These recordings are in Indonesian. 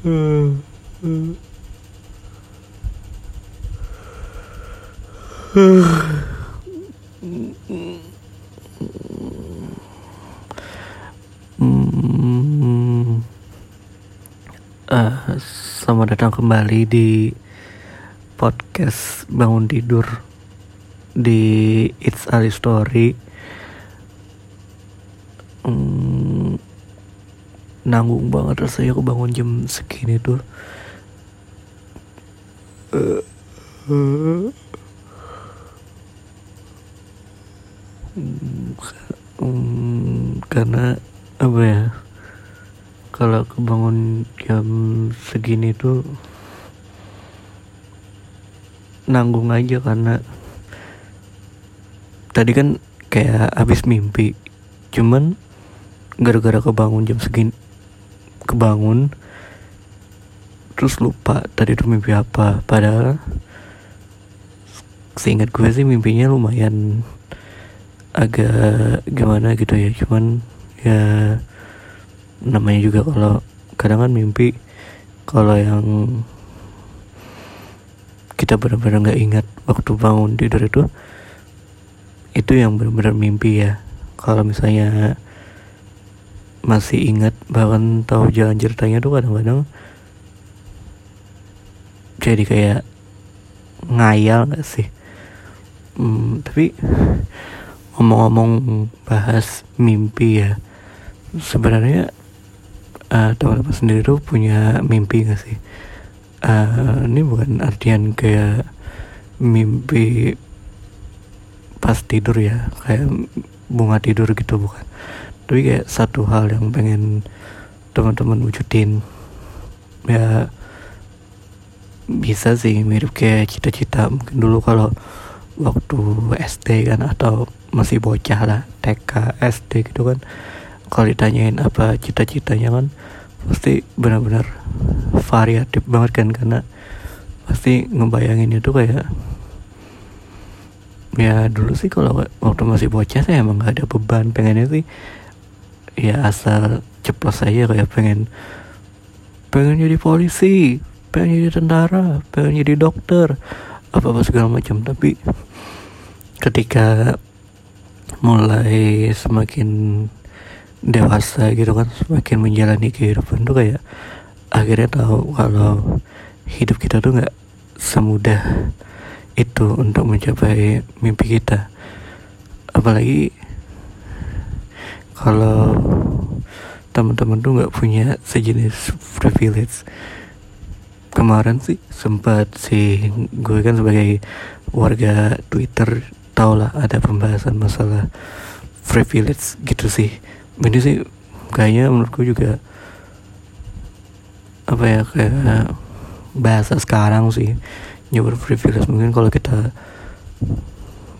Uh, selamat datang kembali di podcast bangun tidur di It's Ali Story. Hmm, nanggung banget rasanya aku bangun jam segini tuh. Uh, uh, hmm, karena apa ya kalau kebangun jam segini tuh nanggung aja karena tadi kan kayak habis mimpi cuman gara-gara kebangun jam segini kebangun terus lupa tadi tuh mimpi apa. Padahal seingat gue sih mimpinya lumayan agak gimana gitu ya. Cuman ya namanya juga kalau kadang kan mimpi kalau yang kita benar-benar nggak ingat waktu bangun tidur itu itu yang benar-benar mimpi ya. Kalau misalnya masih ingat bahkan tahu jalan ceritanya tuh kadang-kadang jadi kayak ngayal gak sih? Hmm, tapi ngomong-ngomong bahas mimpi ya sebenarnya uh, teman-teman sendiri tuh punya mimpi gak sih? Uh, ini bukan artian kayak mimpi pas tidur ya kayak bunga tidur gitu bukan tapi kayak satu hal yang pengen teman-teman wujudin. Ya bisa sih mirip kayak cita-cita. Mungkin dulu kalau waktu SD kan atau masih bocah lah TK SD gitu kan kalau ditanyain apa cita-citanya kan pasti benar-benar variatif banget kan karena pasti ngebayangin itu kayak ya dulu sih kalau waktu masih bocah saya emang gak ada beban pengennya sih ya asal ceplos aja kayak pengen pengen jadi polisi pengen jadi tentara pengen jadi dokter apa apa segala macam. Tapi ketika mulai semakin dewasa gitu kan semakin menjalani kehidupan tuh kayak akhirnya tahu kalau hidup kita tuh nggak semudah itu untuk mencapai mimpi kita. Apalagi kalau teman-teman tuh nggak punya sejenis privilege. Kemarin sih sempat sih gue kan sebagai warga Twitter tau lah ada pembahasan masalah privilege gitu sih. Ini sih kayaknya menurutku juga apa ya kayak bahasa sekarang sih nyuber privilege. Mungkin kalau kita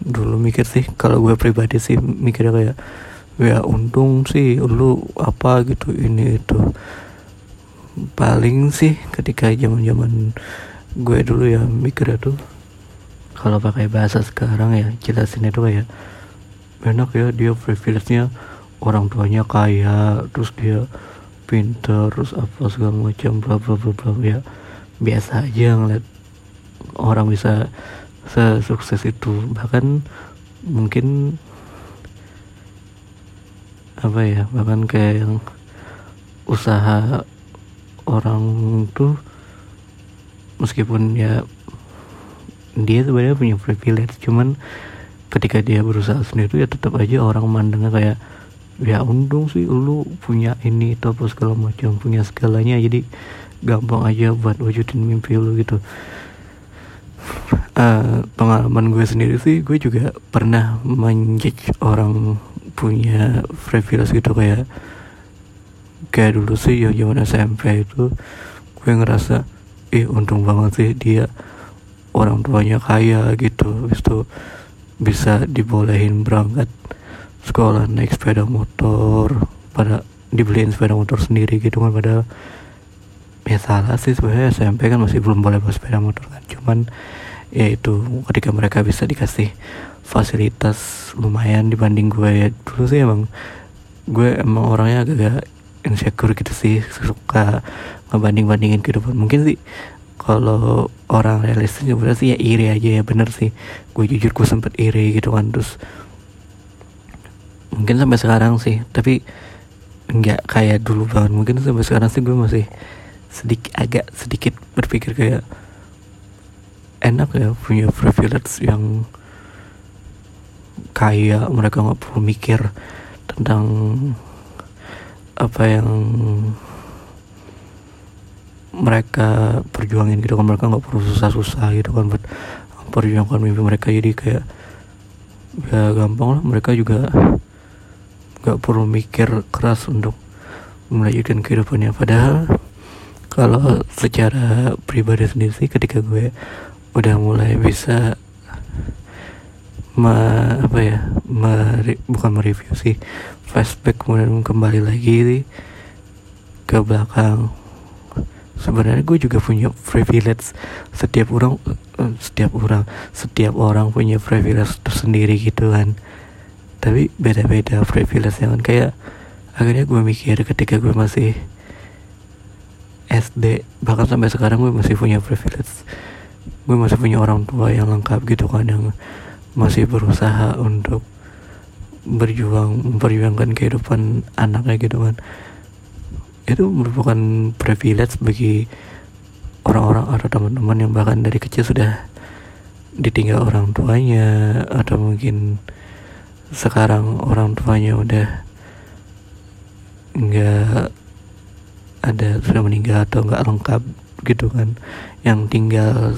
dulu mikir sih kalau gue pribadi sih mikirnya kayak ya untung sih lu apa gitu ini itu. Paling sih ketika zaman zaman gue dulu ya mikirnya tuh kalau pakai bahasa sekarang ya jelasin itu kayak enak ya dia privilege-nya orang tuanya kaya terus dia pinter terus apa segala macam bla bla bla bla ya. Biasa aja ngeliat orang bisa sesukses itu. Bahkan mungkin apa ya bahkan kayak yang usaha orang tuh meskipun ya dia sebenarnya punya privilege cuman ketika dia berusaha sendiri ya tetap aja orang mandangnya kayak ya untung sih lu punya ini itu apa segala macam punya segalanya jadi gampang aja buat wujudin mimpi lu gitu. Uh, pengalaman gue sendiri sih gue juga pernah menjudge orang punya privilege gitu kayak kayak dulu sih ya zaman SMP itu gue ngerasa ih untung banget sih dia orang tuanya kaya gitu. Itu bisa dibolehin berangkat sekolah naik sepeda motor pada dibeliin sepeda motor sendiri gitu kan padahal ya salah sih sebenarnya SMP kan masih belum boleh bawa sepeda motor kan. Cuman ya itu ketika mereka bisa dikasih fasilitas lumayan dibanding gue ya. Dulu sih emang gue emang orangnya agak-agak insecure gitu sih suka ngebanding-bandingin kehidupan. Mungkin sih kalau orang realistis sebenarnya sih ya iri aja ya bener sih. Gue jujur gue sempet iri gitu kan terus mungkin sampai sekarang sih tapi nggak kayak dulu banget. Mungkin sampai sekarang sih gue masih sedikit agak sedikit berpikir kayak enak ya punya privilege yang kaya mereka nggak perlu mikir tentang apa yang mereka perjuangin gitu kan. Mereka nggak perlu susah-susah gitu kan buat perjuangkan mimpi mereka. Jadi kayak ya gampang lah. Mereka juga nggak perlu mikir keras untuk melanjutkan kehidupannya. Padahal kalau secara pribadi sendiri sih ketika gue udah mulai bisa me, apa ya me, bukan mereview sih flashback kemudian kembali lagi ke belakang. Sebenarnya gue juga punya privilege setiap orang eh, setiap orang setiap orang punya privilege tersendiri gitu kan. Tapi beda-beda privilege yang kayak akhirnya gue mikir ketika gue masih SD bahkan sampai sekarang gue masih punya privilege. Gue masih punya orang tua yang lengkap gitu kan yang masih berusaha untuk berjuang memperjuangkan kehidupan anaknya gitu kan. Itu merupakan privilege bagi orang-orang atau teman-teman yang bahkan dari kecil sudah ditinggal orang tuanya atau mungkin sekarang orang tuanya udah nggak ada sudah meninggal atau nggak lengkap gitu kan. Yang tinggal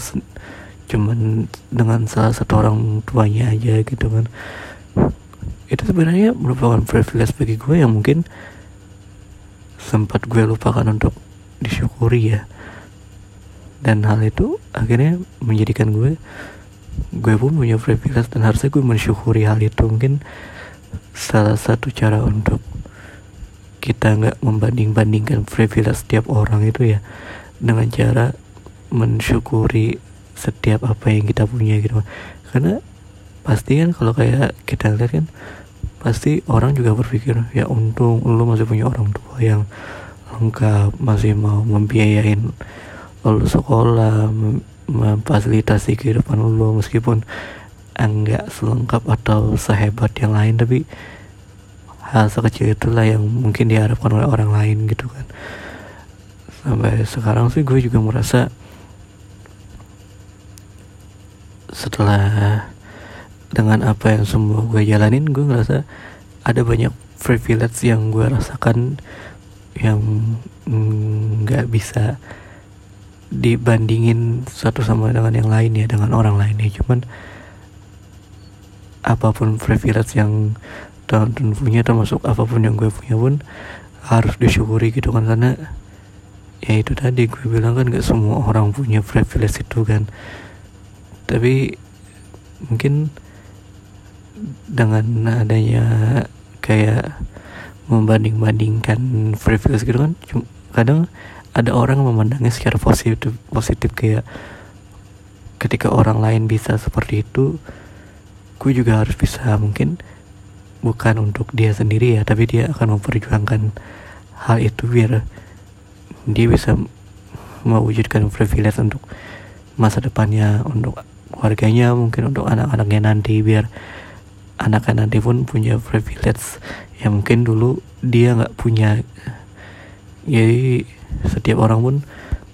cuman dengan salah satu orang tuanya aja gitu kan. Itu sebenarnya merupakan privilege bagi gue yang mungkin sempat gue lupakan untuk disyukuri ya. Dan hal itu akhirnya menjadikan gue gue pun punya privilege dan harusnya gue mensyukuri hal itu. Mungkin salah satu cara untuk kita nggak membanding-bandingkan privilege setiap orang itu ya dengan cara mensyukuri setiap apa yang kita punya gitu. Karena pasti kan kalau kayak kita lihat kan pasti orang juga berpikir ya untung lu masih punya orang tua yang lengkap masih mau membiayain lu sekolah memfasilitasi kehidupan lo meskipun enggak selengkap atau sehebat yang lain. Tapi hal sekecil itulah yang mungkin diharapkan oleh orang lain gitu kan. Sampai sekarang sih gue juga merasa setelah dengan apa yang semua gue jalanin gue ngerasa ada banyak privilege yang gue rasakan yang nggak mm, bisa dibandingin satu sama dengan yang lain ya dengan orang lain ya. Cuman apa pun privilege yang teman punya termasuk apa pun yang gue punya pun harus disyukuri gitu kan. Karena ya itu tadi gue bilang kan gak semua orang punya privilege itu kan tapi mungkin dengan adanya kayak membanding-bandingkan privilege gitu kan kadang ada orang memandangnya secara positif positif kayak ketika orang lain bisa seperti itu gue juga harus bisa mungkin bukan untuk dia sendiri ya tapi dia akan memperjuangkan hal itu biar dia bisa mewujudkan privilege untuk masa depannya untuk keluarganya mungkin untuk anak-anaknya nanti biar anaknya nanti pun punya privilege yang mungkin dulu dia nggak punya. Jadi setiap orang pun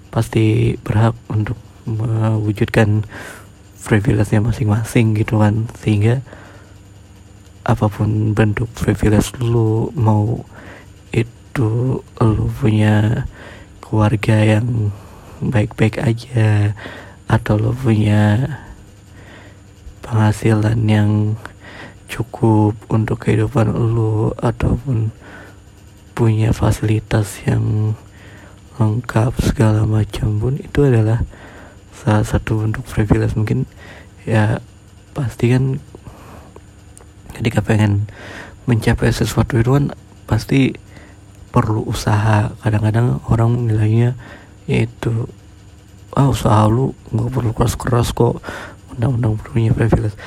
pasti berhak untuk mewujudkan privilege-nya masing-masing gitu kan. Sehingga apa pun bentuk privilege lu mau itu lu punya keluarga yang baik-baik aja atau lu punya penghasilan yang cukup untuk kehidupan lu ataupun punya fasilitas yang lengkap segala macam pun itu adalah salah satu bentuk privilege mungkin. Ya pasti kan ketika pengen mencapai sesuatu itu kan pasti perlu usaha. Kadang-kadang orang nilainya yaitu ah usaha lu nggak perlu keras-keras kok undang-undang punya privilege.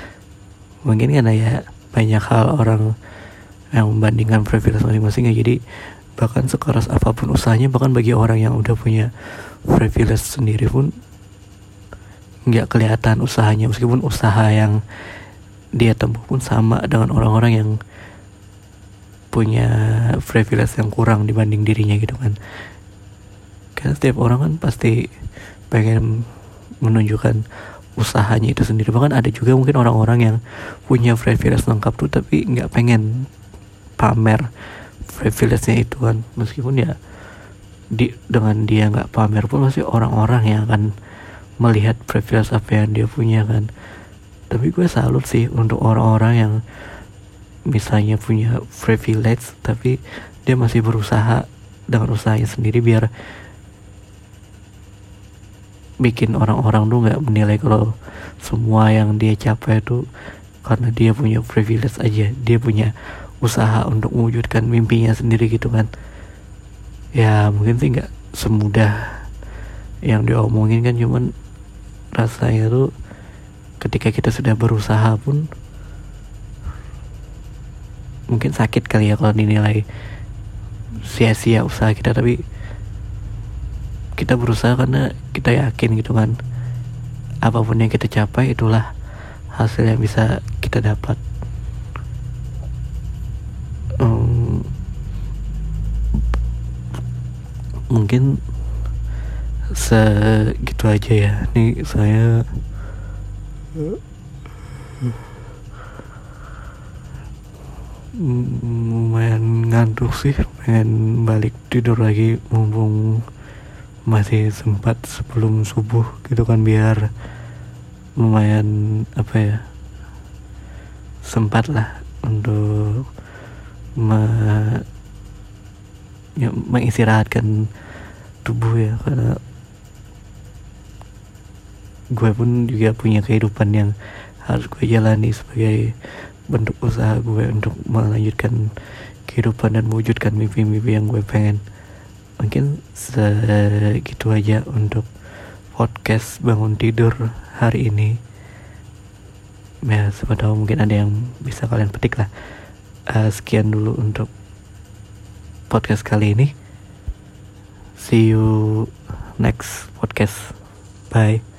Mungkin karena ya banyak hal orang yang membandingkan privilege masing-masing ya. Jadi bahkan sekeras apa pun usahanya bahkan bagi orang yang udah punya privilege sendiri pun nggak kelihatan usahanya. Meskipun usaha yang dia tempuh pun sama dengan orang-orang yang punya privilege yang kurang dibanding dirinya gitu kan. Karena setiap orang kan pasti pengen menunjukkan usahanya itu sendiri. Bahkan ada juga mungkin orang-orang yang punya privilege lengkap tuh tapi nggak pengen pamer privilege-nya itu kan. Meskipun ya di dengan dia nggak pamer pun masih orang-orang yang akan melihat privilege apa yang dia punya kan. Tapi gue salut sih untuk orang-orang yang misalnya punya privilege tapi dia masih berusaha dengan usahanya sendiri biar bikin orang-orang tuh nggak menilai kalau semua yang dia capai itu karena dia punya privilege aja. Dia punya usaha untuk mewujudkan mimpinya sendiri gitu kan. Ya mungkin sih nggak semudah yang diomongin kan cuman rasanya tuh ketika kita sudah berusaha pun mungkin sakit kali ya kalau dinilai sia-sia usaha kita tapi kita berusaha karena kita yakin gitu kan. Apa pun yang kita capai itulah hasil yang bisa kita dapat. Um, mungkin segitu aja ya. Nih saya lumayan ngantuk sih. Pengen balik tidur lagi mumpung masih sempat sebelum subuh gitu kan biar lumayan apa ya sempat lah untuk me, ya, mengistirahatkan tubuh ya karena gue pun juga punya kehidupan yang harus gue jalani sebagai bentuk usaha gue untuk melanjutkan kehidupan dan mewujudkan mimpi-mimpi yang gue pengen mungkin segitu aja untuk podcast bangun tidur hari ini. Ya siapa tahu mungkin ada yang bisa kalian petik lah. Uh, sekian dulu untuk podcast kali ini. See you next podcast. Bye